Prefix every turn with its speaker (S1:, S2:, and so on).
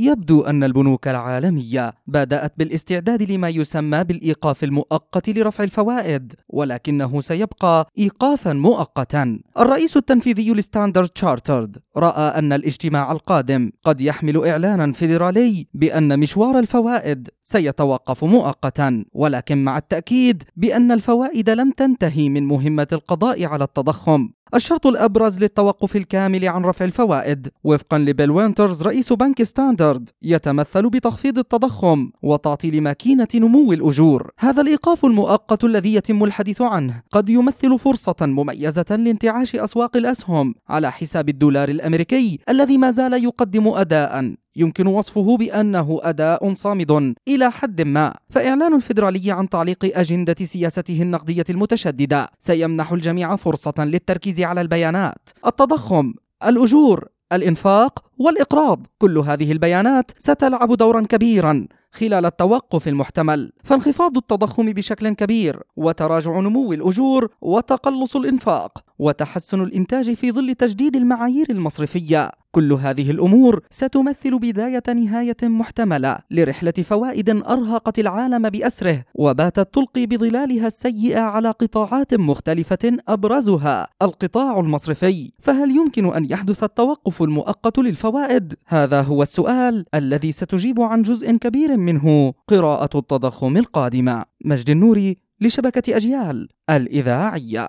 S1: يبدو أن البنوك العالمية بدأت بالاستعداد لما يسمى بالإيقاف المؤقت لرفع الفوائد ولكنه سيبقى إيقافا مؤقتا. الرئيس التنفيذي لستاندرد تشارترد رأى أن الاجتماع القادم قد يحمل إعلانا فيدرالي بأن مشوار الفوائد سيتوقف مؤقتا ولكن مع التأكيد بأن الفوائد لم تنتهي من مهمة القضاء على التضخم. الشرط الأبرز للتوقف الكامل عن رفع الفوائد. وفقا لبيل وينترز رئيس بنك ستاندرد يتمثل بتخفيض التضخم وتعطيل ماكينة نمو الأجور. هذا الإيقاف المؤقت الذي يتم الحديث عنه. قد يمثل فرصة مميزة لانتعاش أسواق الأسهم على حساب الدولار الأمريكي الذي ما زال يقدم أداء يمكن وصفه بأنه أداء صامد إلى حد ما فإعلان الفيدرالي عن تعليق أجندة سياسته النقدية المتشددة سيمنح الجميع فرصة للتركيز على البيانات التضخم الأجور الإنفاق والإقراض. كل هذه البيانات ستلعب دورا كبيرا خلال التوقف المحتمل فانخفاض التضخم بشكل كبير وتراجع نمو الأجور وتقلص الإنفاق. وتحسن الإنتاج في ظل تجديد المعايير المصرفية. كل هذه الأمور ستمثل بداية نهاية محتملة لرحلة فوائد أرهقت العالم بأسره وباتت تلقي بظلالها السيئة على قطاعات مختلفة أبرزها. القطاع المصرفي فهل يمكن أن يحدث التوقف المؤقت للفوائد؟ هذا هو السؤال الذي ستجيب عن جزء كبير منه. قراءة التضخم القادمة. مجد النوري لشبكة أجيال الإذاعية.